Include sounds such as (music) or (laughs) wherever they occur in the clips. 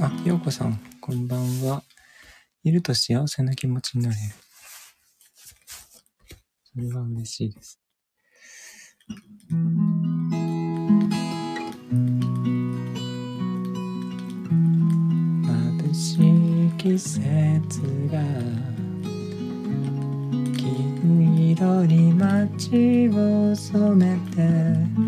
あ、ようこさん、こんばんは。いると幸せな気持ちになれる。それは嬉しいです。眩しい季節が金色に街を染めて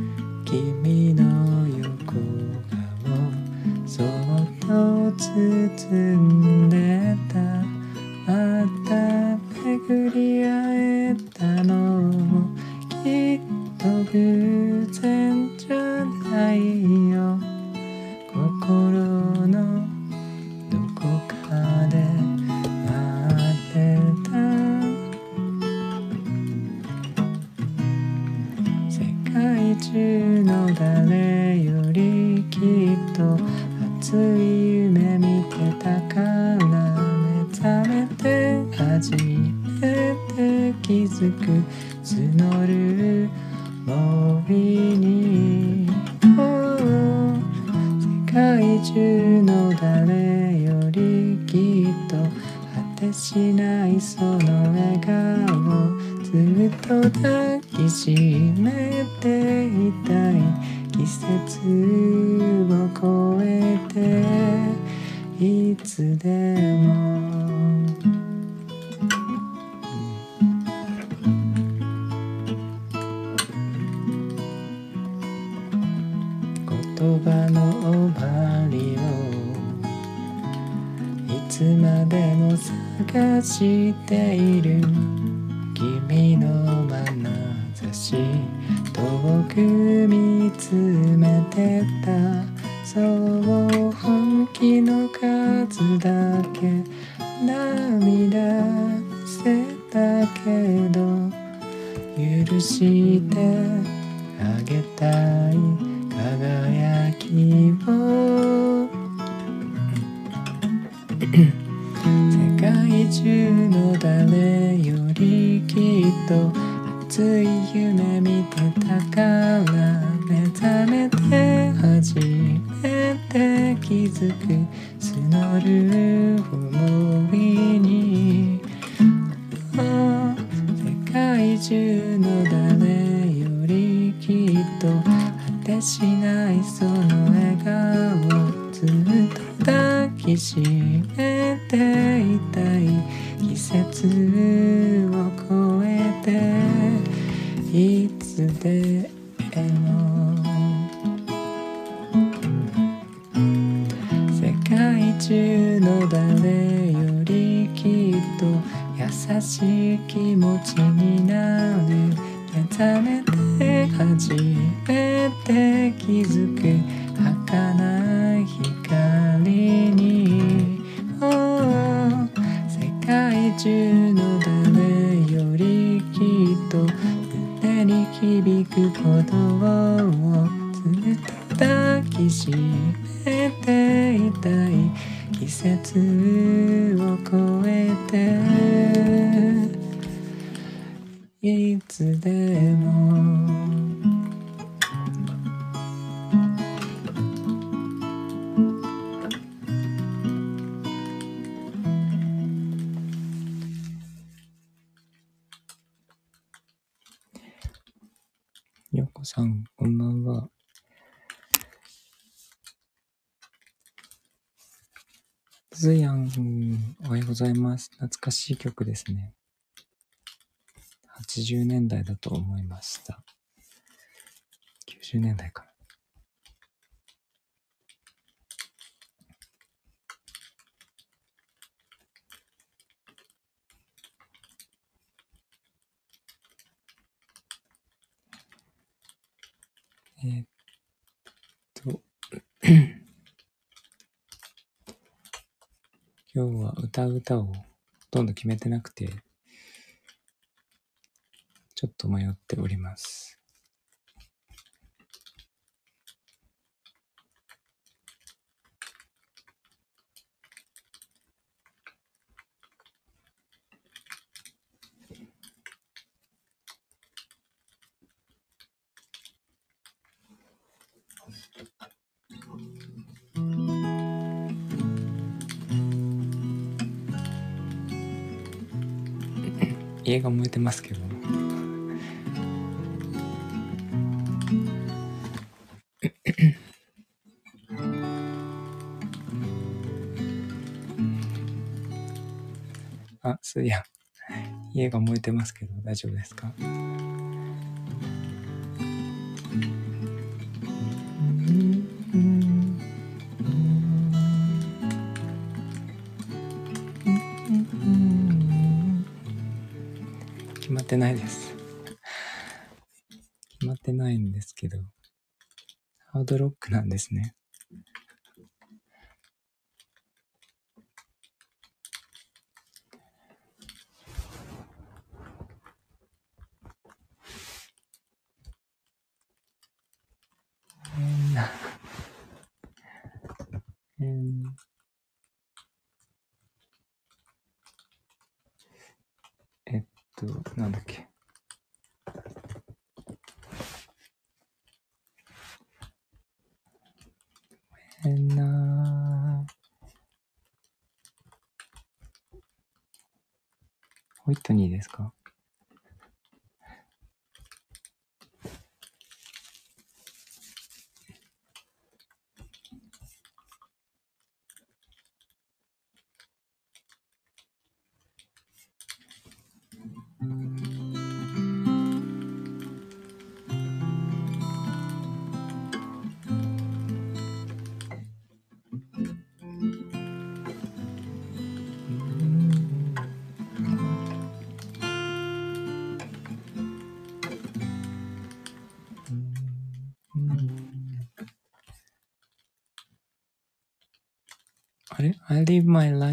遠く見つめてた。そう懐かしい曲ですね。80年代だと思いました。90年代かな。えー、っと (clears throat) 今日は歌う歌をとんど決めてなくて、ちょっと迷っております。家が燃えてますけど。あ、そういや、家が燃えてますけど大丈夫ですか？ってないです。決まってないんですけど、ハードロックなんですね。えーうんえっと、なんだっけ。えーなホイットニーですか？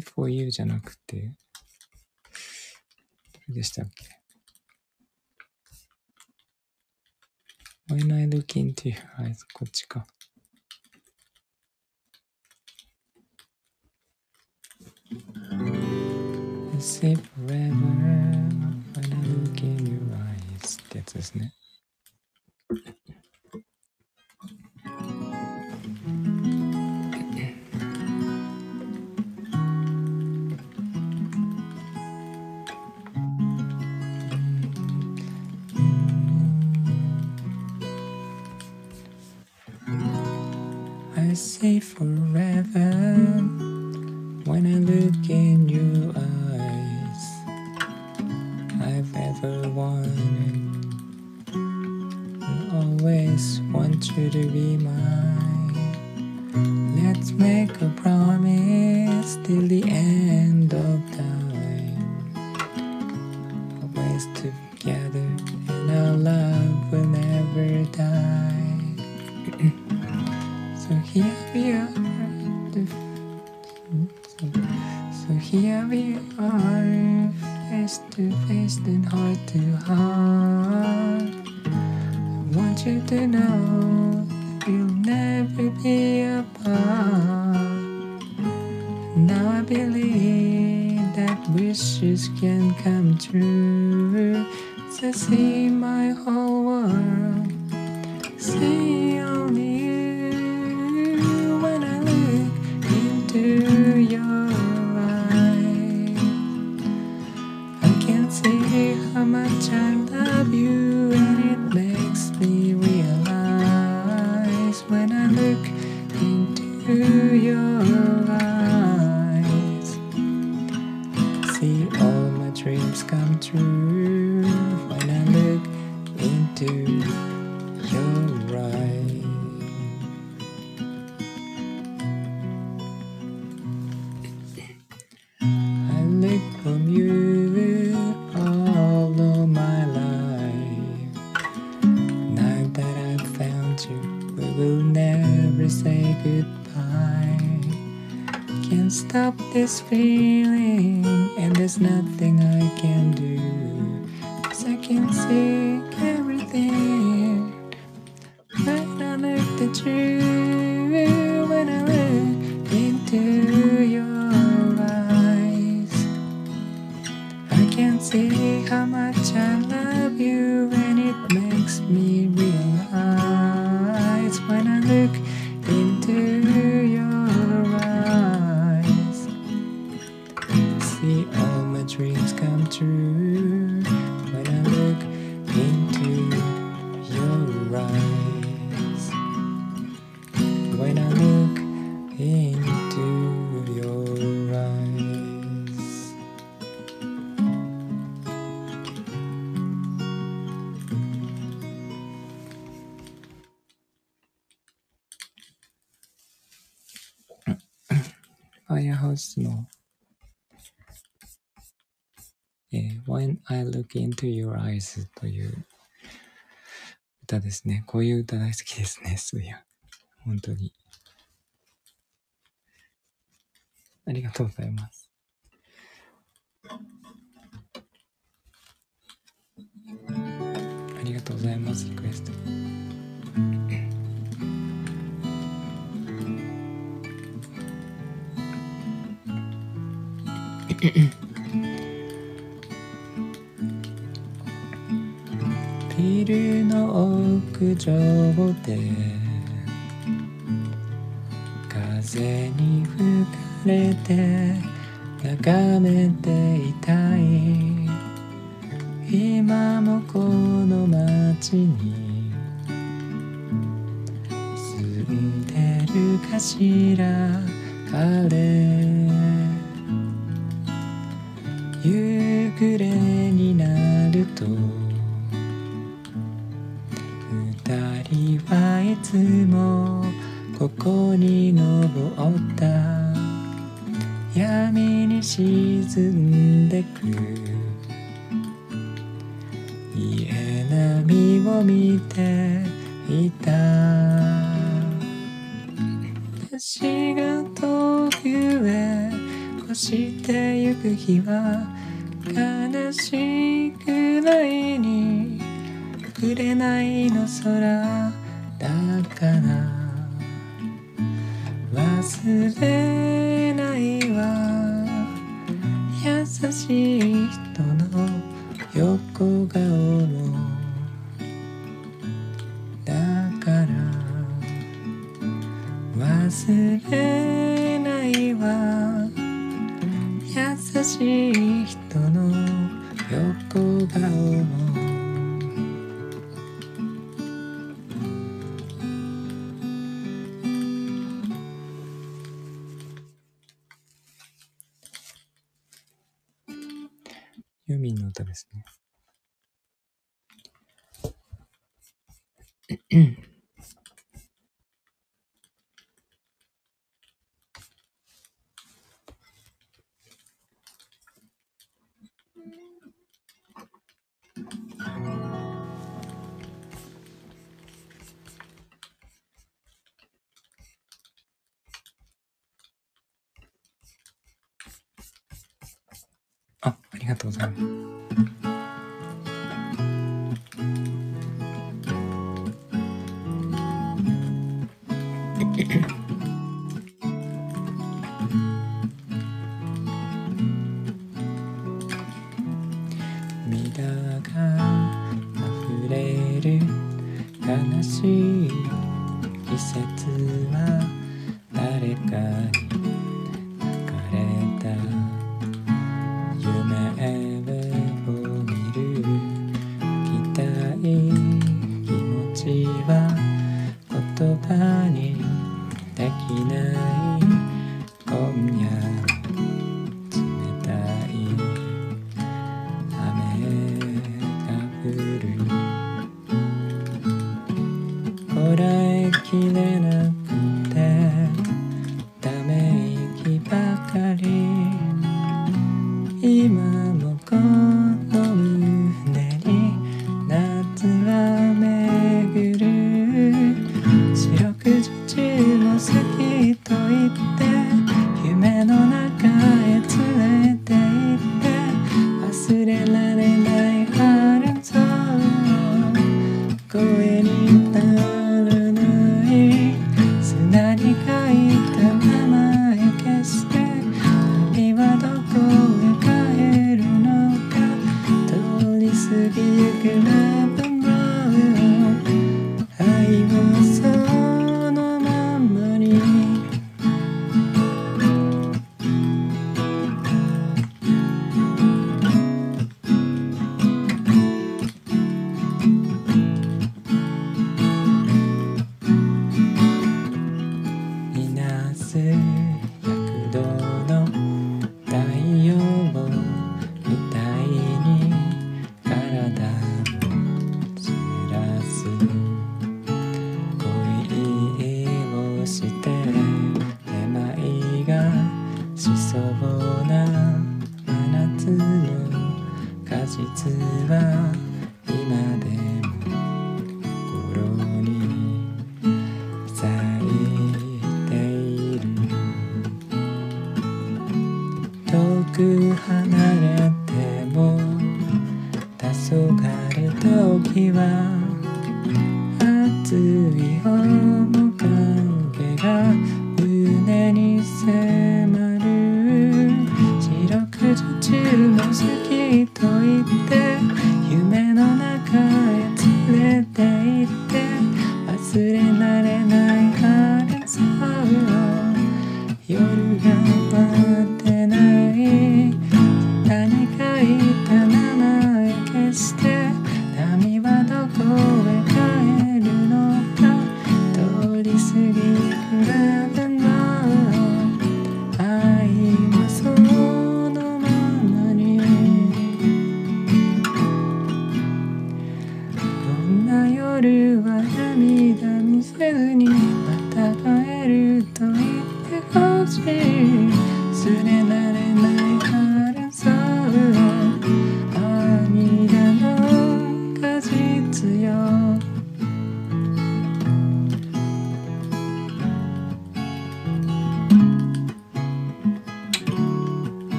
I for you じゃなくて、どれでしたっけ ?When I look into your eyes こっちか。I say forever when I look in your eyes ってやつですね。To know we'll never be apart. Now I believe that wishes can come true. So see my whole world. See When I Look Into Your Eyes という歌ですね。こういう歌大好きですね。そういや。本当に。ありがとうございます。ありがとうございます。リクエスト。ビ (laughs) ルの屋上で風に吹かれて眺めていたい。今もこの街に住んでるかしら彼夕暮れになると二人はいつもここに登った。闇に沈んでく。家並みを見ていた。私が遠くへ越してゆく日は悲しくないに。紅の空。から。忘れないわ。優しい人の横顔も。だから。忘れないわ。優しい人の横顔も。ユーミンの歌ですね。(laughs)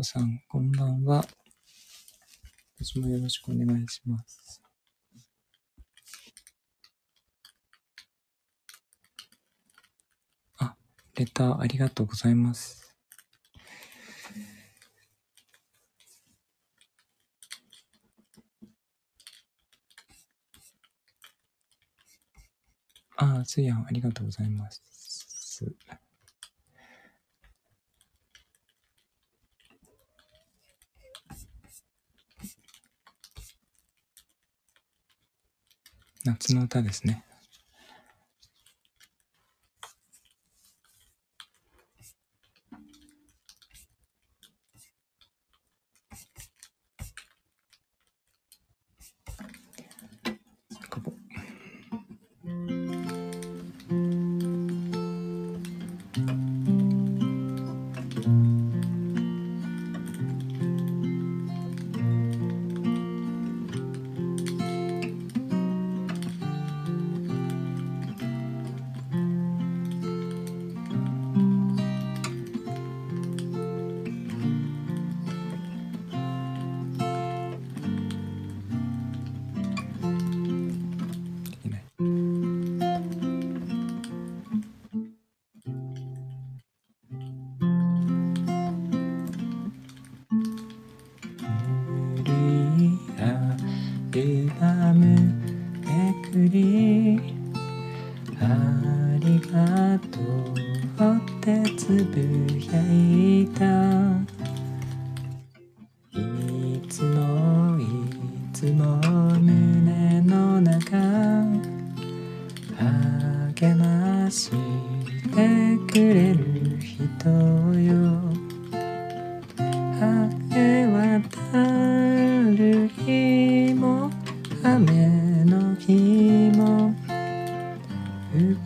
こさん、こんばんは。私もよろしくお願いします。あ、レターありがとうございます。あ、ついやん、ありがとうございます。夏の歌ですね。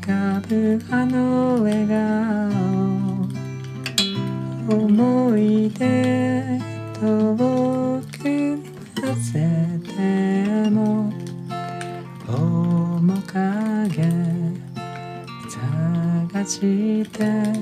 浮かぶあの笑顔思い出遠くさせても。面影探して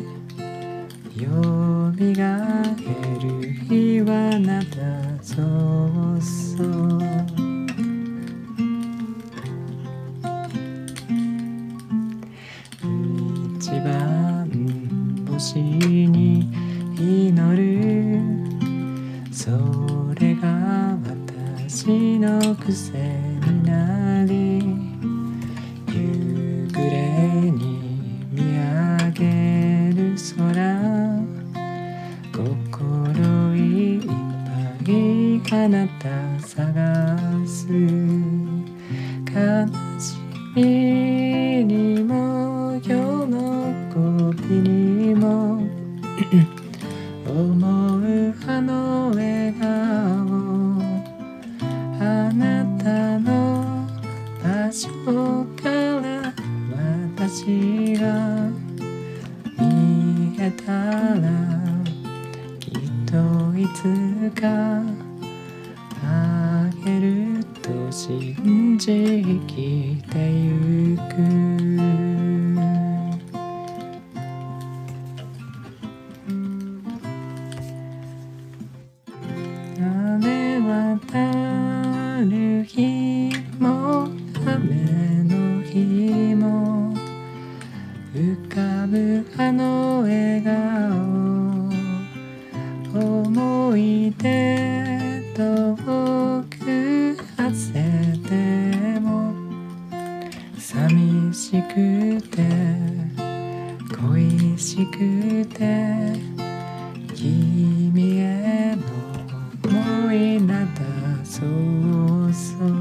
た。そうさ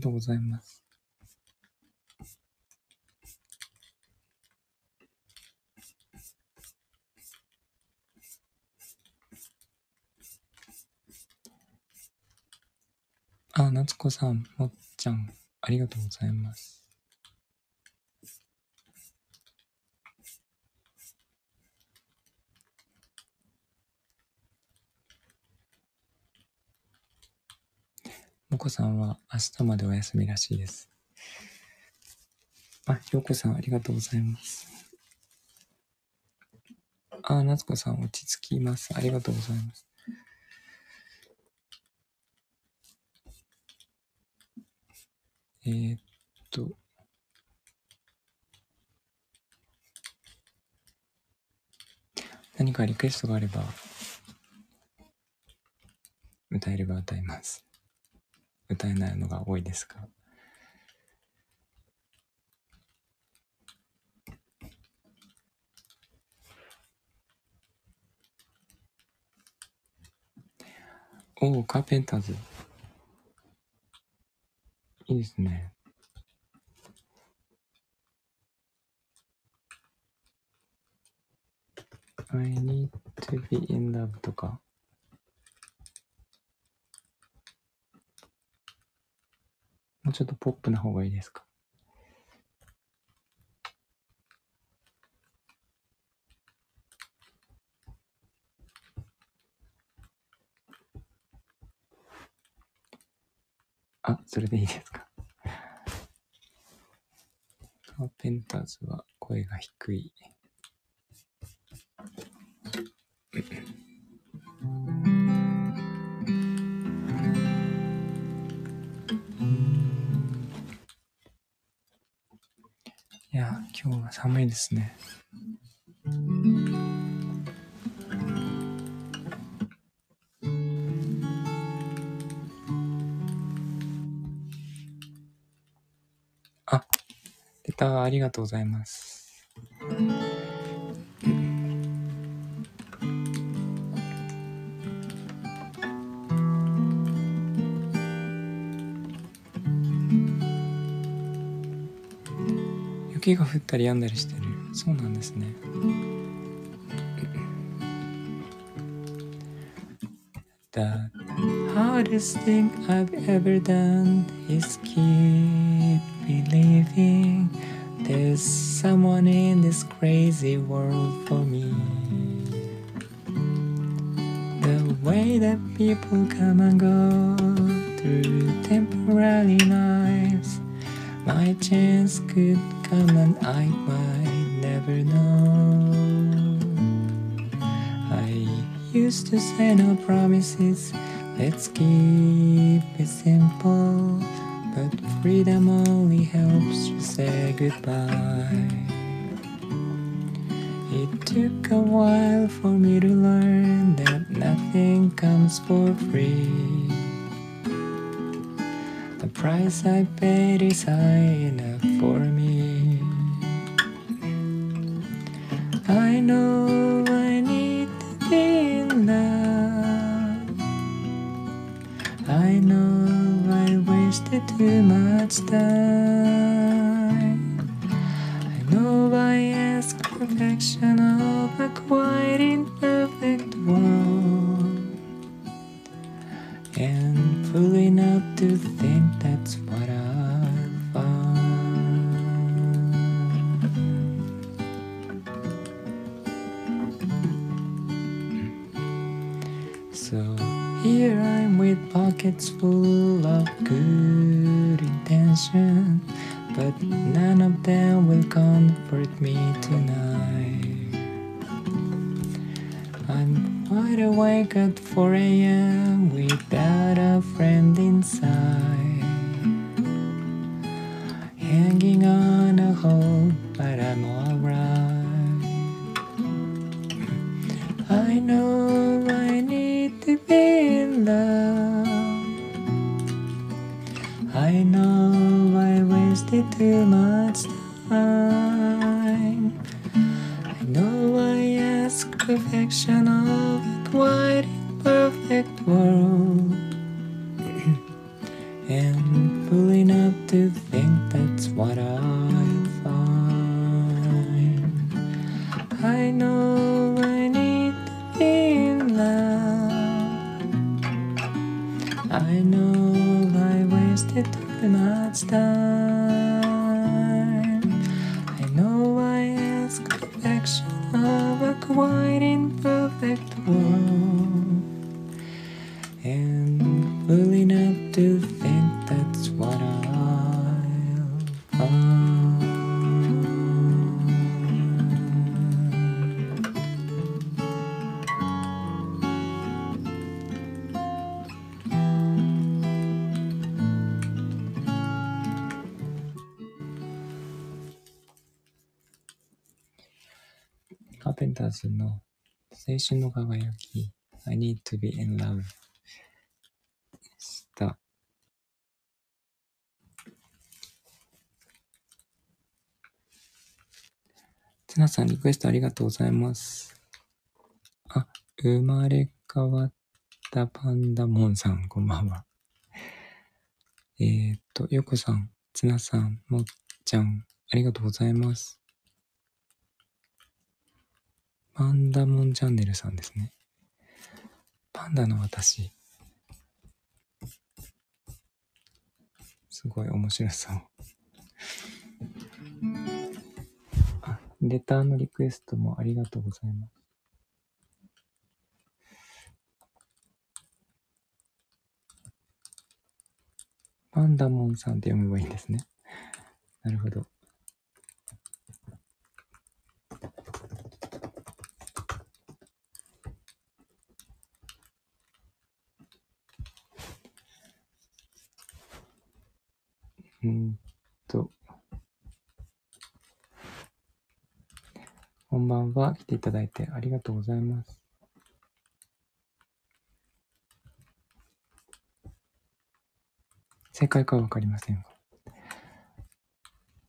がとうございます。あ、夏子さん、もっちゃん、ありがとうございます。こさんは明日までお休みらしいです。あ、ようこさんありがとうございます。あ、夏子さん落ち着きます。ありがとうございます。えー、っと。何かリクエストがあれば、歌えれば歌います。歌えないのが多いですか？おお、カーペンターズ。いいですね。I need to be in love とか。もうちょっとポップな方がいいですか？あ、それでいいですか？カーペンターズは声が低い。ですね。あ、レターありがとうございます。雪(laughs) が降ったり止んだりしてる。そうなんですね。The hardest thing I've ever done is keep believing there's someone in this crazy world for me. The way that people come and go through temporary lives, my chance could come and I might never know. I used to say no promises, let's keep it simple. But freedom only helps you say goodbye. It took a while for me to learn that nothing comes for free. The price I paid is high enough for me. Wasted too much time. I know I ask perfection of a imperfect 春の輝き I need to be in love でした。ツナさんリクエストありがとうございます。あ、生まれ変わったパンダモンさん、こんばんは。えー、っと、ヨコさん、ツナさん、もっちゃん、ありがとうございます。パンダモンチャンネルさんですね。パンダの私。すごい面白そう。あ、レターのリクエストもありがとうございます。パンダモンさんって読めばいいんですね。なるほど。うんと。こんばんは。来ていただいてありがとうございます。正解かわかりませんが。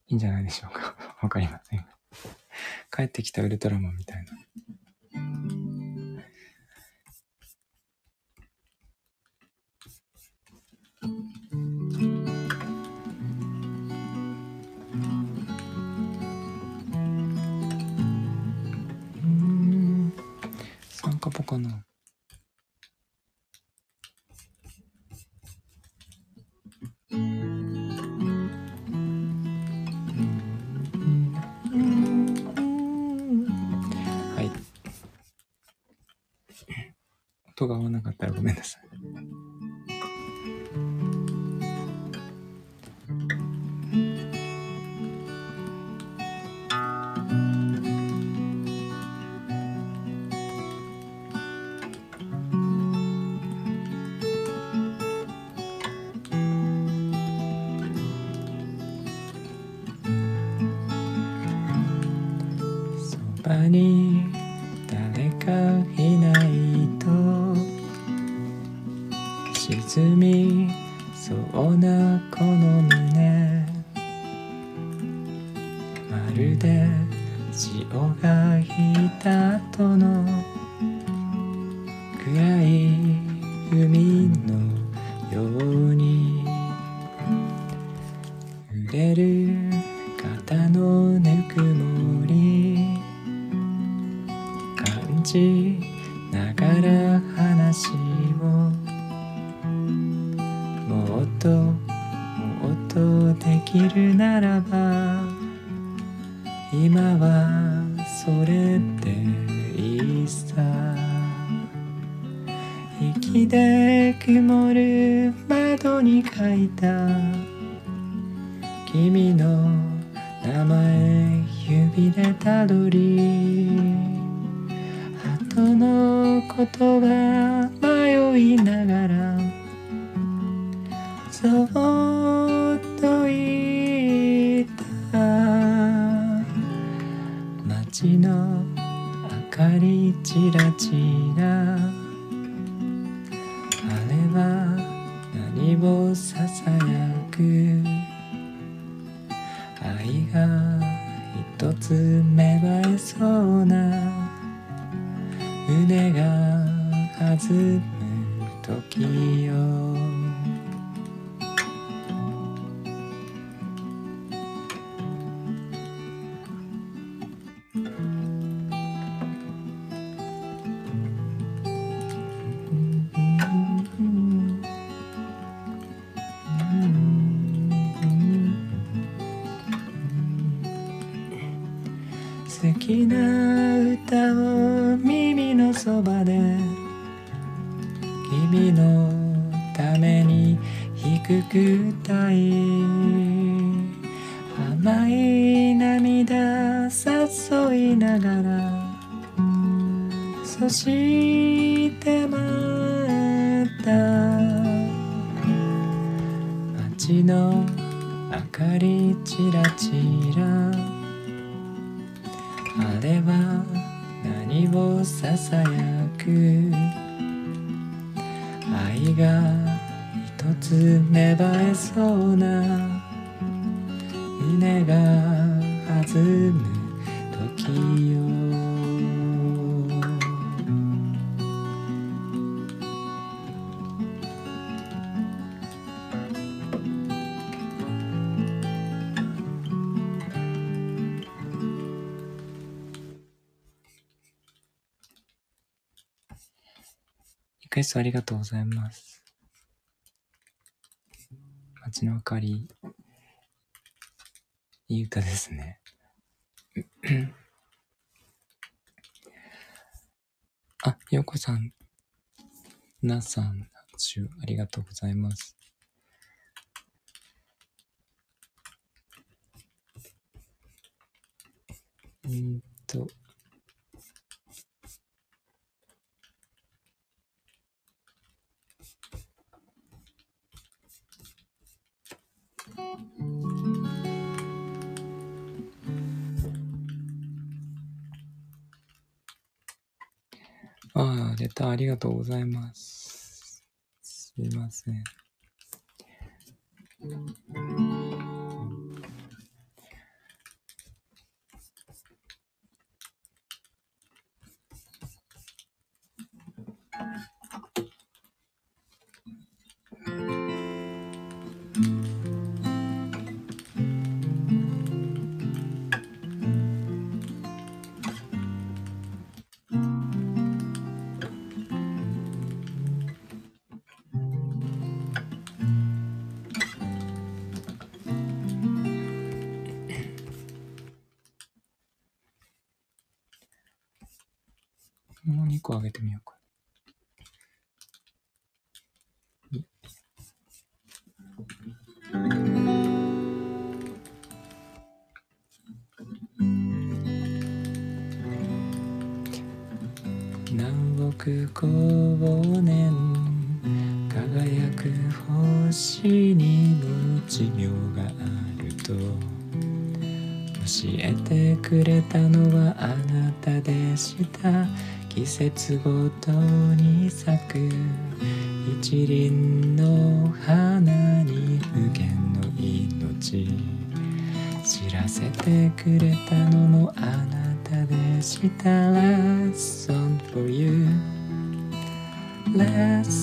いいんじゃないでしょうか。(laughs) わかりませんが。帰ってきたウルトラマンみたいな。そば好きな歌を耳のそばで君のために低く歌い甘い涙誘いながらそして待った街の明かりちらちらをささやく。愛が一つ芽生えそうなストありがとうございます。街の明かり、いい歌ですね。(clears throat) あ、ようこさん、なさん、拍手ありがとうございます。うんと、ああ、レターありがとうございます。すいません。もう2個あげてみようか。何億光年輝く星にも寿命があると教えてくれたのはあなたでした季節ごとに咲く一輪の花に無限の命知らせてくれたのもあなたでした Last song for you Last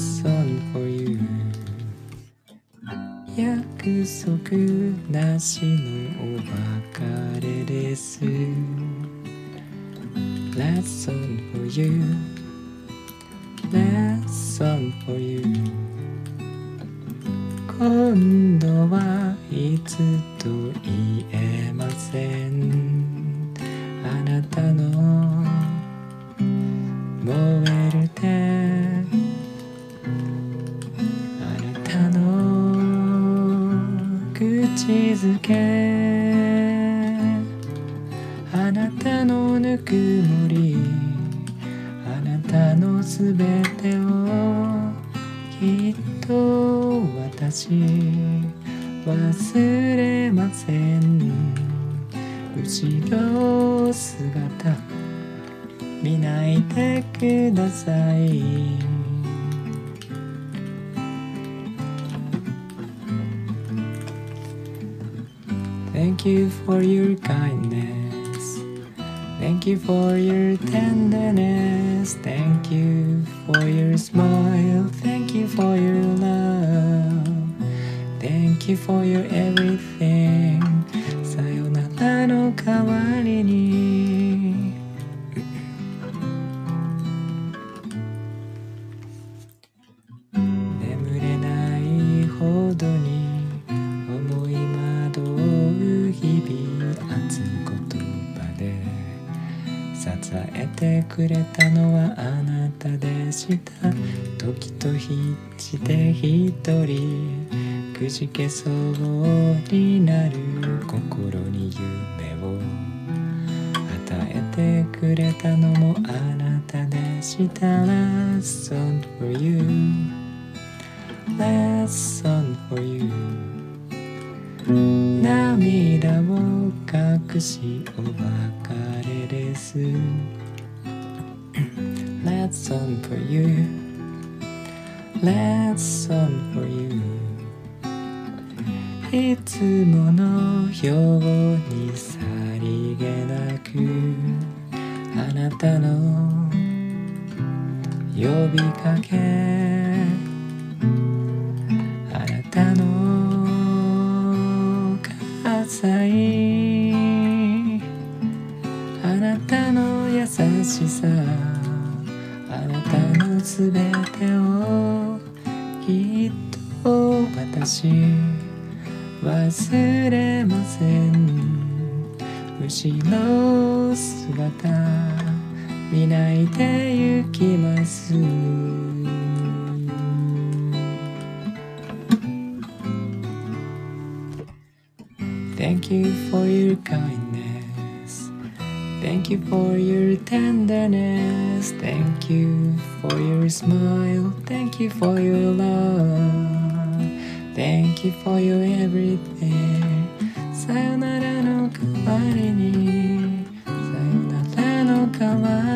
後ろ姿見ないでください Thank you for your kindness Thank you for your tenderness. Thank you for your smile. Thank you for your love. Thank you for your everything. 代わりに。眠れないほどに思い惑う日々熱い言葉で。支えてくれたのはあなたでした。時と必死で一人。くじけそうになる。心に夢を与えてくれたのもあなたでした。ラッソン for you. ラッソン for you. 涙を隠しお別れです。Let's on for you. Let's on いつものようにさりげなくあなたの呼びかけ Thank you for your kindness. Thank you for your tenderness. Thank you for your smile. Thank you for your love. Thank you for your everything. Sayonara no kawari ni. Sayonara no kawari.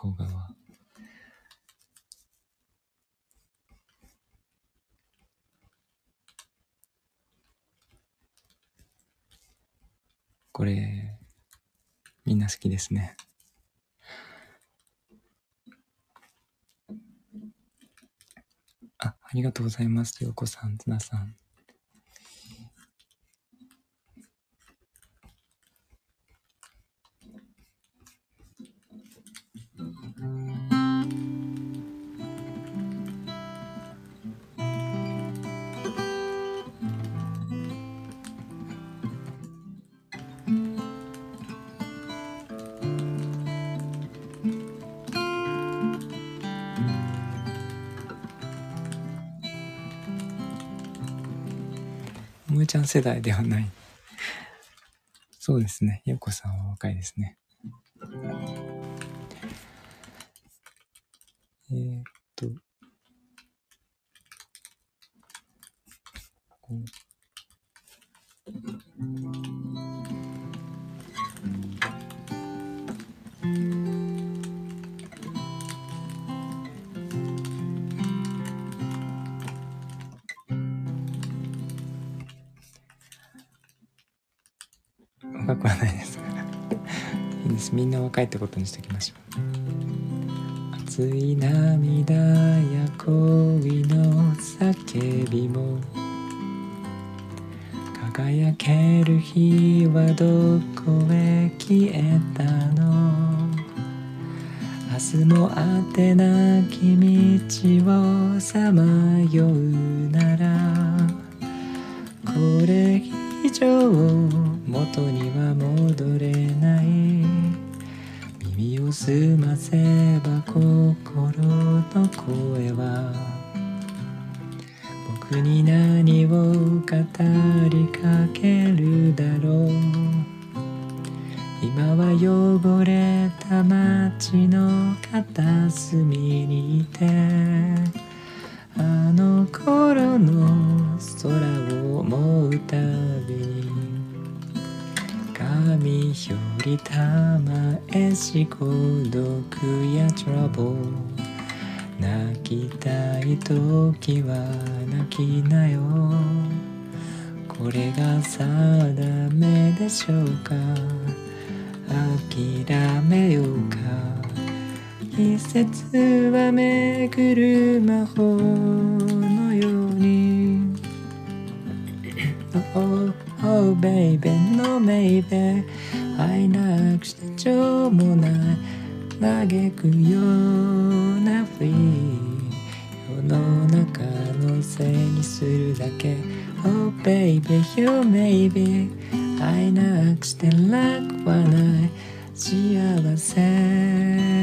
向こう側これ、みんな好きですね。あ、ありがとうございます。ようこさん、つなさん。世代ではない。そうですね。ゆうこさんは若いですね。みんな若いってことにしておきましょう。熱い涙や恋の叫びも輝ける日はどこへ消えたの？明日もあてなき道をさまようならこれ以上元には戻れない。を澄ませば心の声は僕に何を語りかけるだろう。今は汚れた街の片隅にいてあの頃の空を思うたびに髪よりたまえし孤独や trouble 泣きたい時は泣きなよ。これが定めでしょうか。諦めようか。季節は巡る魔法のように。(clears throat) oh Oh baby, no maybe 愛なくしてちょうもない嘆くようなフリー世の中のせいにするだけ。Oh baby, you maybe. 愛なくして楽はない。幸せ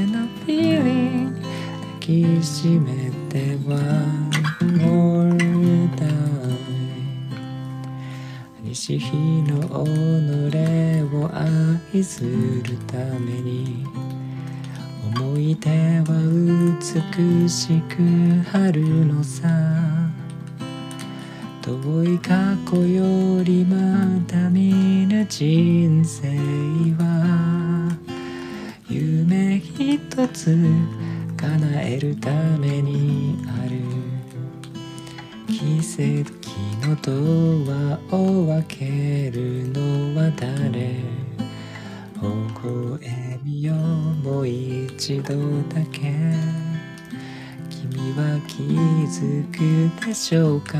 の feeling 抱きしめて One more 西日の己を愛するために思い出は美しく春のさ遠い過去よりまだ見ぬ人生は夢一つ叶えるためにある。奇跡のドアを開けるのは誰？微笑みよもう一度だけ。君は気づくでしょうか？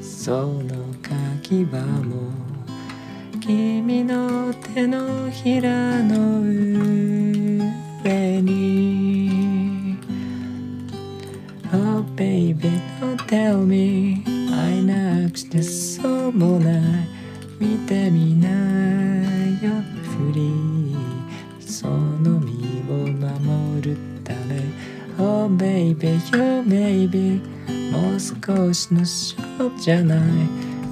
その鍵はもう。君の手のひらの上に。Oh baby don't tell me 会えなくてそうもない見てみなよ。ふりその身を守るため。Oh baby you maybe もう少しの勝負じゃない。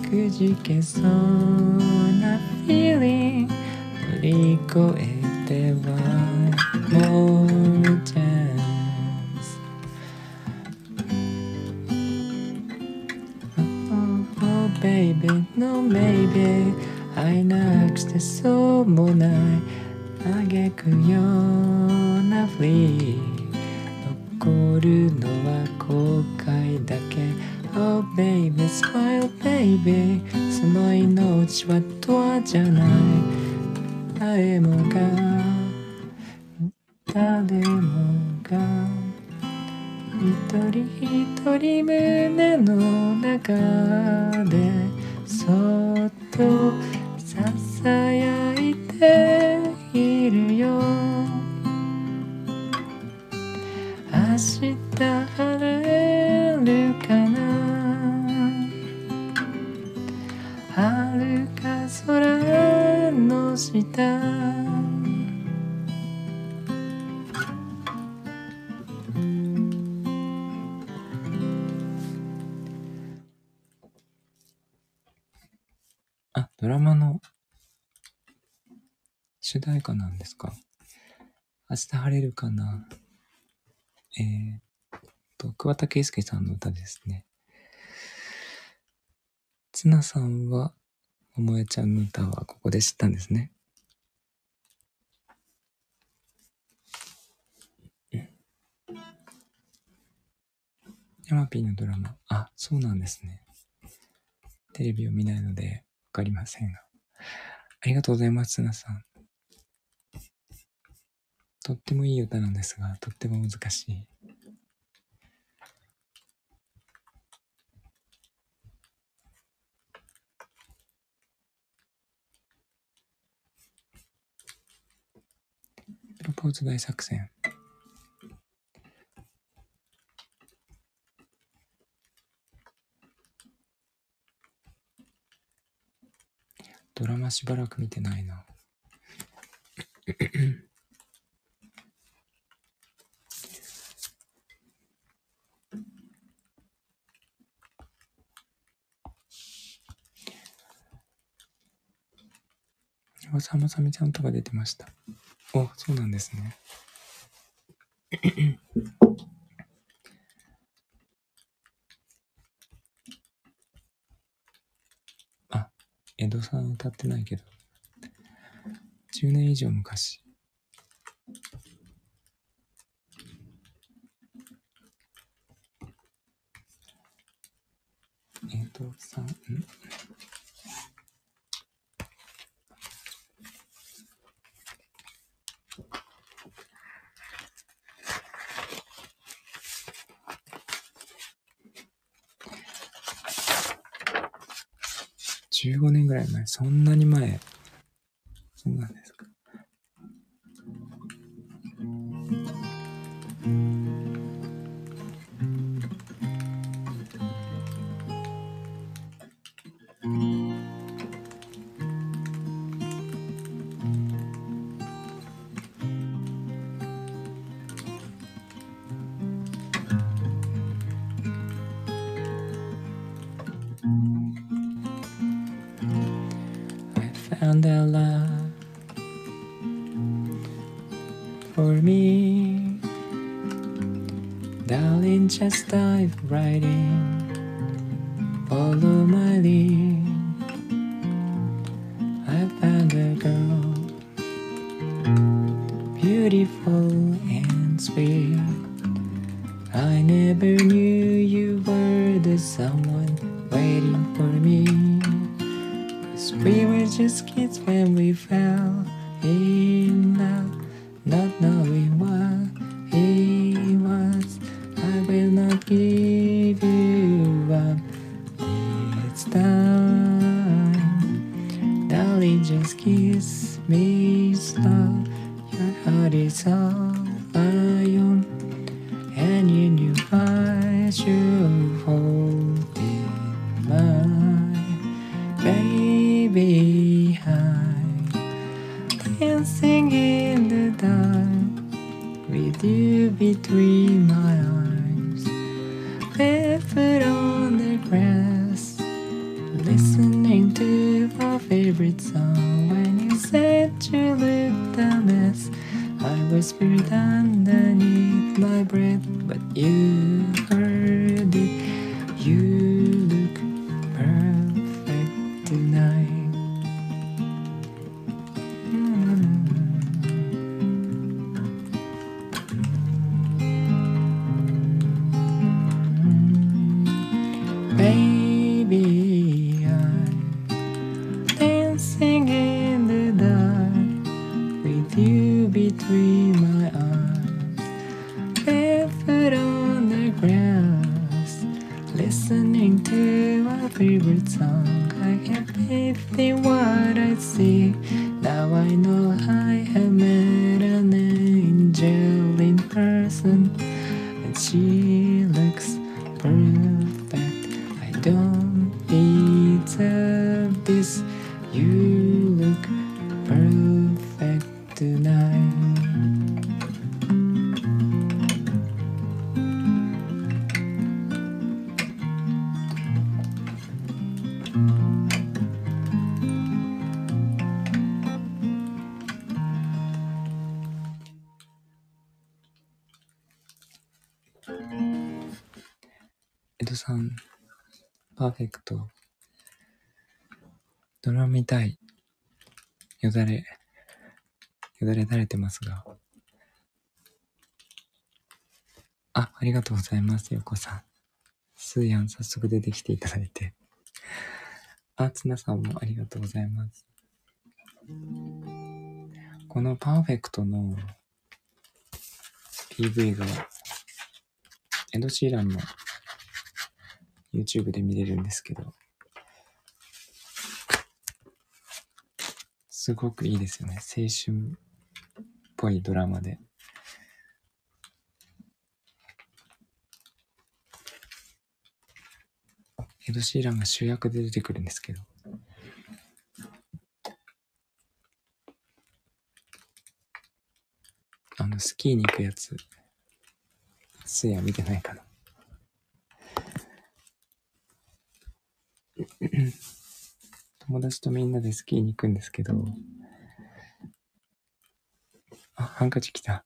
くじけそうな feeling 乗り越えては More chance Oh baby, no maybe. 会えなくしてそうもない嘆くようなフリー残るのは後悔だけ Oh baby, smile baby. その命はドアじゃない誰もが誰もが一人一人胸の中でそっとささやいているよ。明日晴れるかな。遥か空の下。あ、ドラマの主題歌なんですか明日晴れるかなえー、っと、桑田佳祐さんの歌ですね。つなさんは、おもえちゃんの歌はここで知ったんですね。ヤマピーのドラマ。あ、そうなんですね。テレビを見ないのでかりませんが。ありがとうございます、つなさん。とってもいい歌なんですが、とっても難しい。プロポーズ大作戦。ドラマしばらく見てないな。さまさみちゃんとか出てました。お、そうなんですね。江戸さん歌ってないけど、10年以上昔。江戸さん、ん？15年ぐらい前。そんなに前。Love for me. Darling, just dive right in. ドラマ見たい。よだれ、よだれ垂れてますが。あ、ありがとうございます、よこさん。スーヤン、早速出てきていただいて。あ、ツナさんもありがとうございます。このパーフェクトの PV が、エド・シーランの YouTube で見れるんですけど、すごくいいですよね。青春っぽいドラマで。エド・シーランが主役で出てくるんですけど、あの、スキーに行くやつ、すや見てないかな。友達とみんなでスキーに行くんですけど、あ、ハンカチ来た。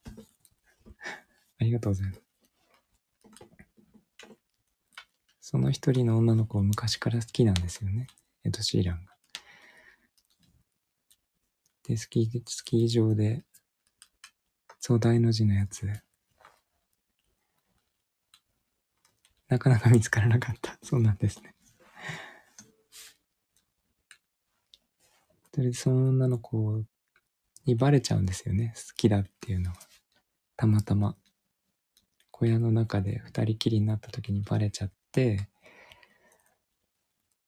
ありがとうございます。その一人の女の子を昔から好きなんですよね。エド・シーランが。で、スキー、スキー場で、そう、大の字のやつ。なかなか見つからなかった。そうなんですね。それでその女の子にバレちゃうんですよね。好きだっていうのは。たまたま。小屋の中で二人きりになった時にバレちゃって、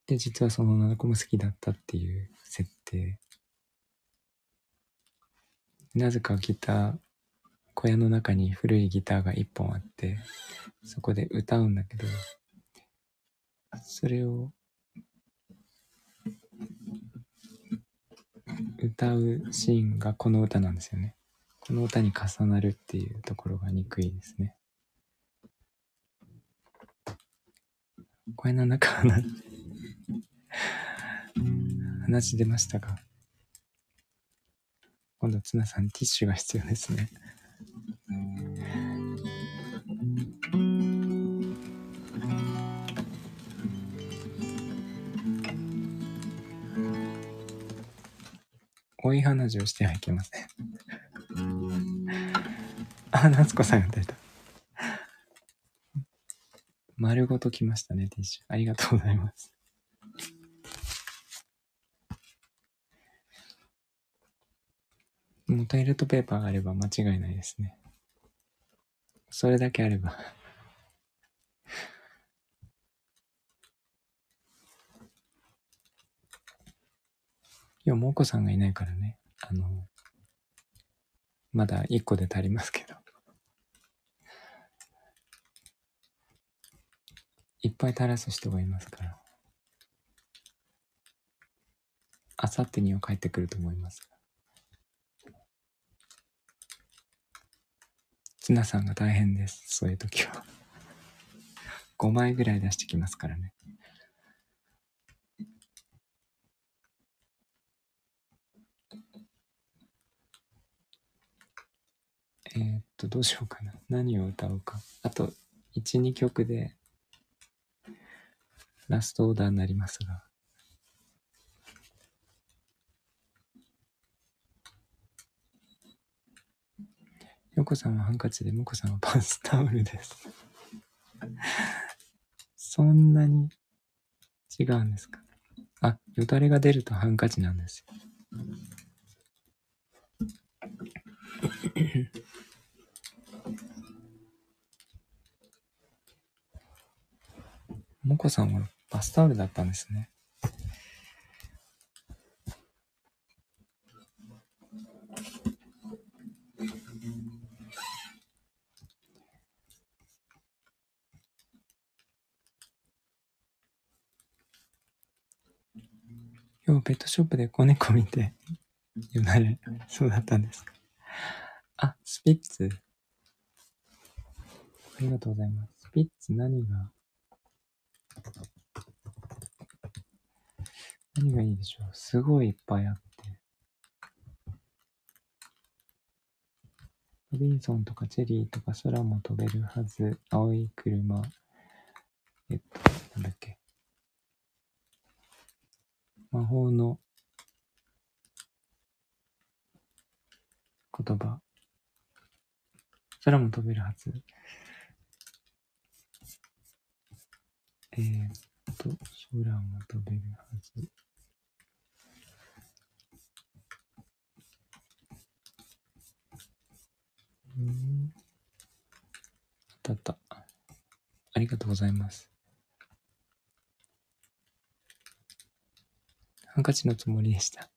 で、実はその女の子も好きだったっていう設定。なぜかギター、小屋の中に古いギターが一本あって、そこで歌うんだけど、それを歌うシーンがこの歌なんですよね。この歌に重なるっていうところが憎いですね。声の中話、話出ましたが、今度ツナさんティッシュが必要ですね。追い話をしてはいけません。あ、夏子さんが出た。丸ごと来ましたね、ティッシュ。ありがとうございます。もうトイレットペーパーがあれば間違いないですね。それだけあれば今日、もこさんがいないからね。あの、まだ一個で足りますけど。いっぱい垂らす人がいますから。あさってには帰ってくると思います。ツナさんが大変です。そういう時は。5枚ぐらい出してきますからね。えー、っと、どうしようかな。(laughs) 何を歌おうか。あと、1、2曲で、ラストオーダーになりますが。ヨコさんはハンカチで、モコさんはパンスタオルです。(laughs) そんなに違うんですか？あ、よだれが出るとハンカチなんですよ。(laughs) もこさんはバスタオルだったんですね。今日ペットショップで子猫見て、よだれ、そうだったんですか？あ、スピッツ。ありがとうございます。スピッツ何が何がいいでしょうすごいいっぱいあって。ロビンソンとかチェリーとか空も飛べるはず。青い車。えっと、なんだっけ。魔法の言葉。空も飛べるはず。えー、っと、空も飛べるはず。うん。あったあった。ありがとうございます。ハンカチのつもりでした。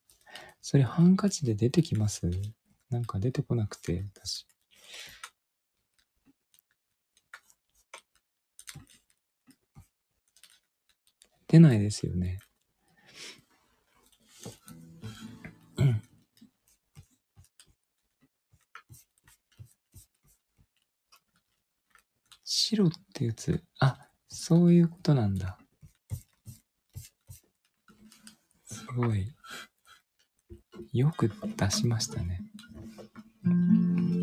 それハンカチで出てきます？なんか出てこなくて、私。出ないですよね。うん白って打つ。あ、そういうことなんだ。すごい。よく出しましたね。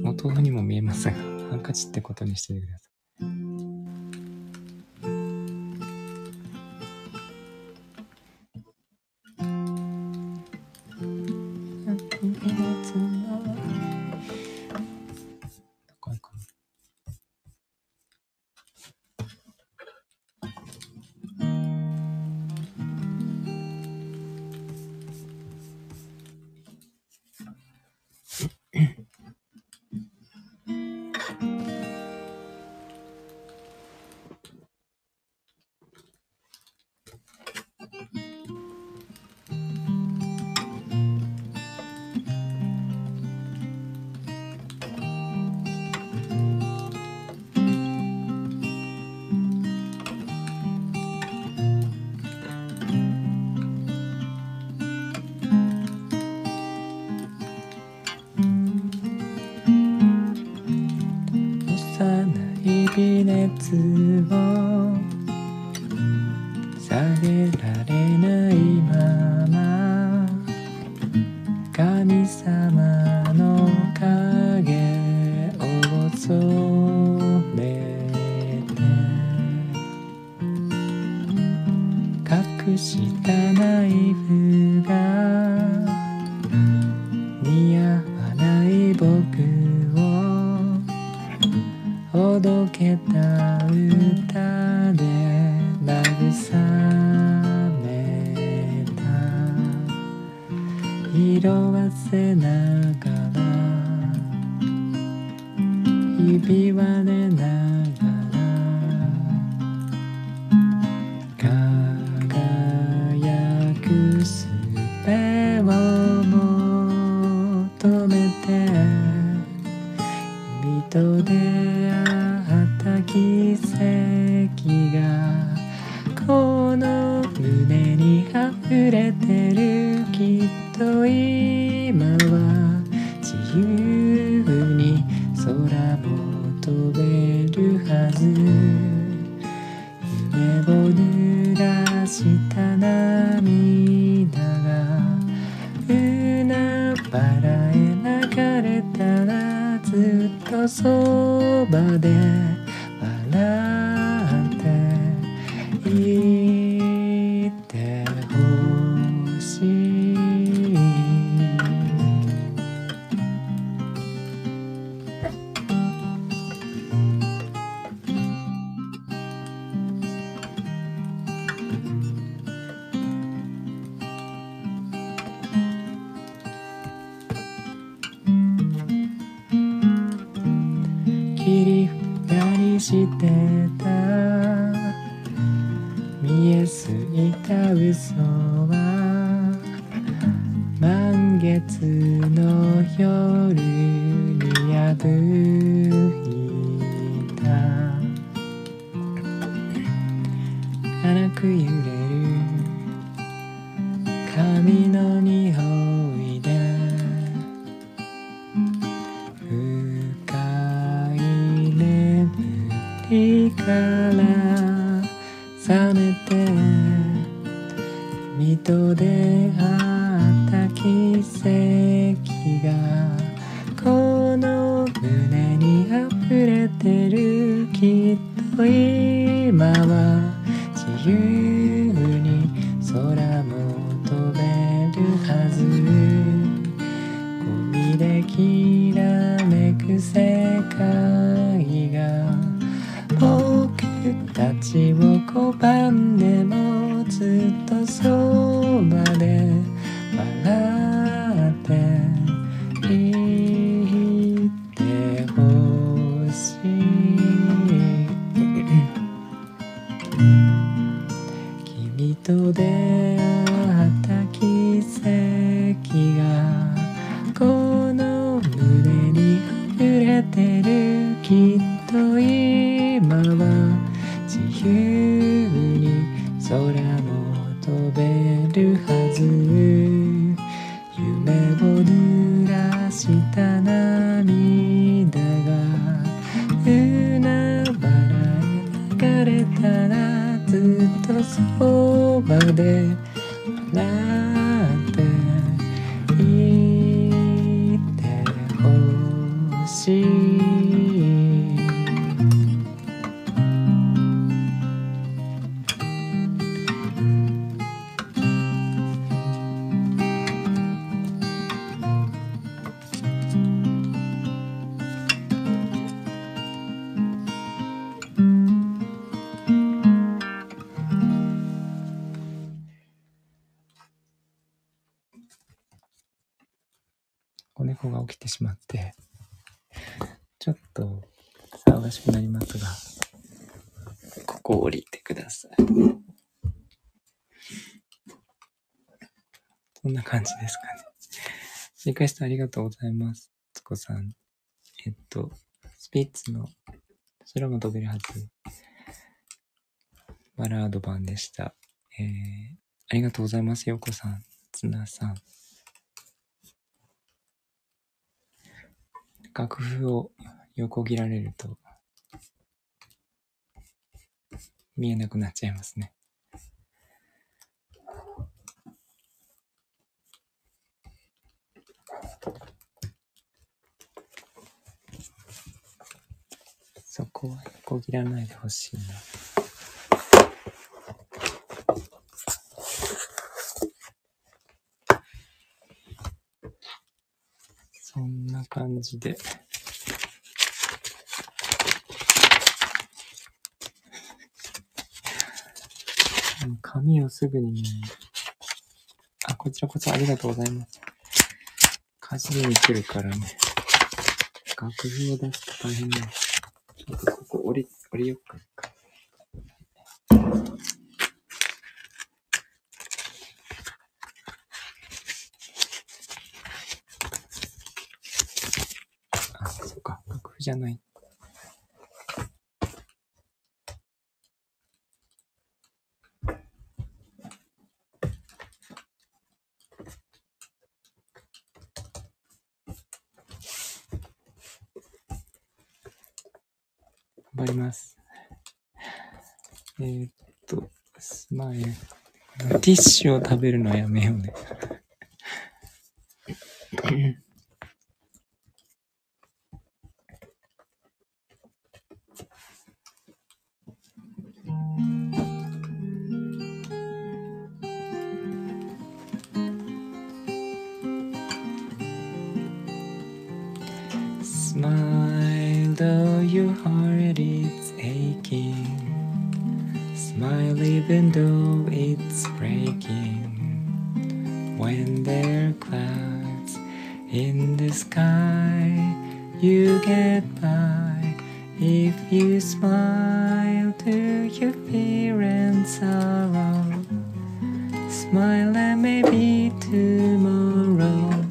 お豆腐にも見えますが、ハンカチってことにしててください。高いきっと今はじですかね。リクエストありがとうございます。つこさん。えっとスピッツの空も飛べるはず。バラード版でした。えー、ありがとうございますようこさん。つなさん。楽譜を横切られると見えなくなっちゃいますね。そこは横切らないでほしいな。そんな感じで。紙をすぐにね、あ、こちらこそありがとうございます。かじりに来るからね、楽譜を出すと大変だよ。ちょっとここ降り、降りよっか。あ、そっか、楽譜じゃない。頑張ります。えーっと、スマイル。ティッシュを食べるのはやめようね。Sorrow, smile and maybe tomorrow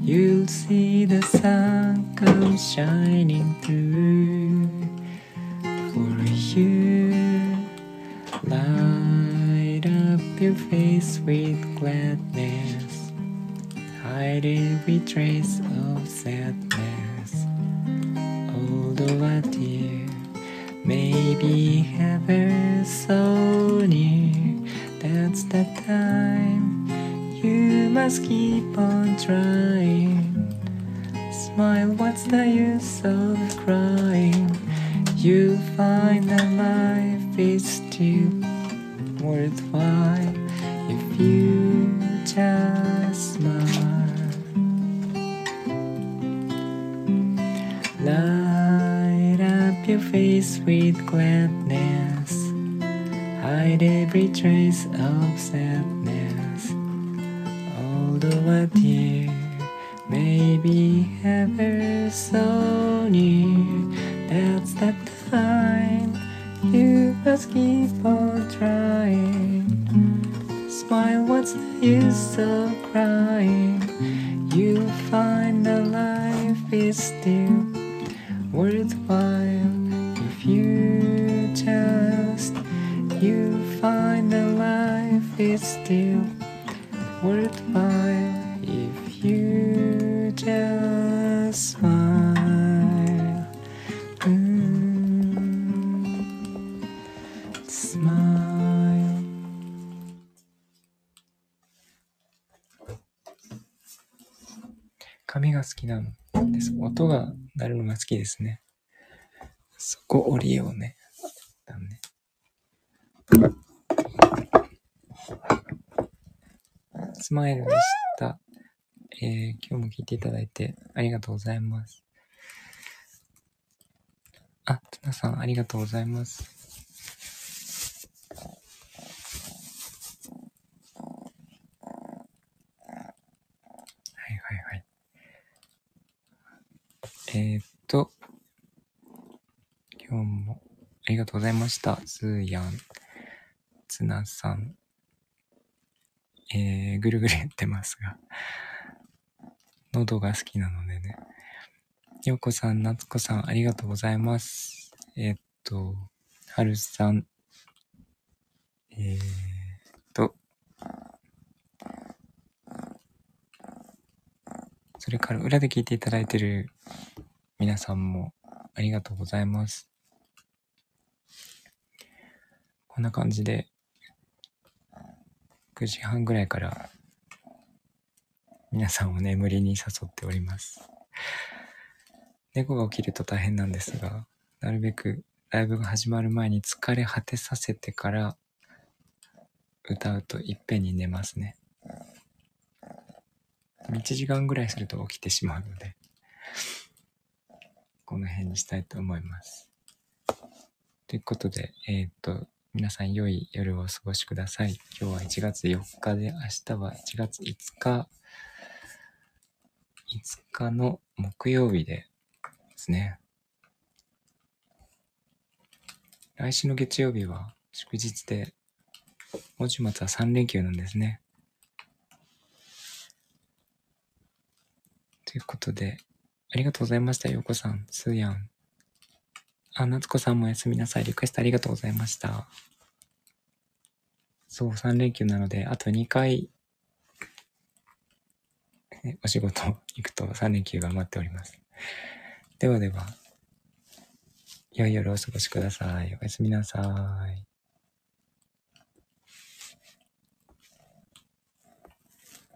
you'll see the sun come shining through for you. Light up your face with gladness, hide every trace of sadness. Although a tear may be must keep on trying. Smile, what's the use of きですね。そこ降りようね。だね。スマイルでした。えー今日も聞いていただいてありがとうございます。あ、ツナさんありがとうございます。はいはいはい。えー、っと、今日もありがとうございました。スーヤン、ツナさん、えー、ぐるぐる言ってますが、喉が好きなのでね。ようこさん、なつこさん、ありがとうございます。え、っと、はるさん、えー、っと、それから裏で聞いていただいている皆さんもありがとうございます。こんな感じで、9時半ぐらいから皆さんを眠りに誘っております。猫が起きると大変なんですが、なるべくライブが始まる前に疲れ果てさせてから歌うといっぺんに寝ますね。1時間ぐらいすると起きてしまうので、この辺にしたいと思います。ということで、えっ、と、皆さん良い夜をお過ごしください。今日は1月4日で、明日は1月5日、5日の木曜日でですね。来週の月曜日は祝日で、今週末は3連休なんですね。ということで、ありがとうございました、ようこさん、すーやん。あ、夏子さんもおやすみなさい。リクエストありがとうございました。そう、3連休なので、あと2回、お仕事行くと3連休が待っております。ではでは、良い夜お過ごしください。おやすみなさい。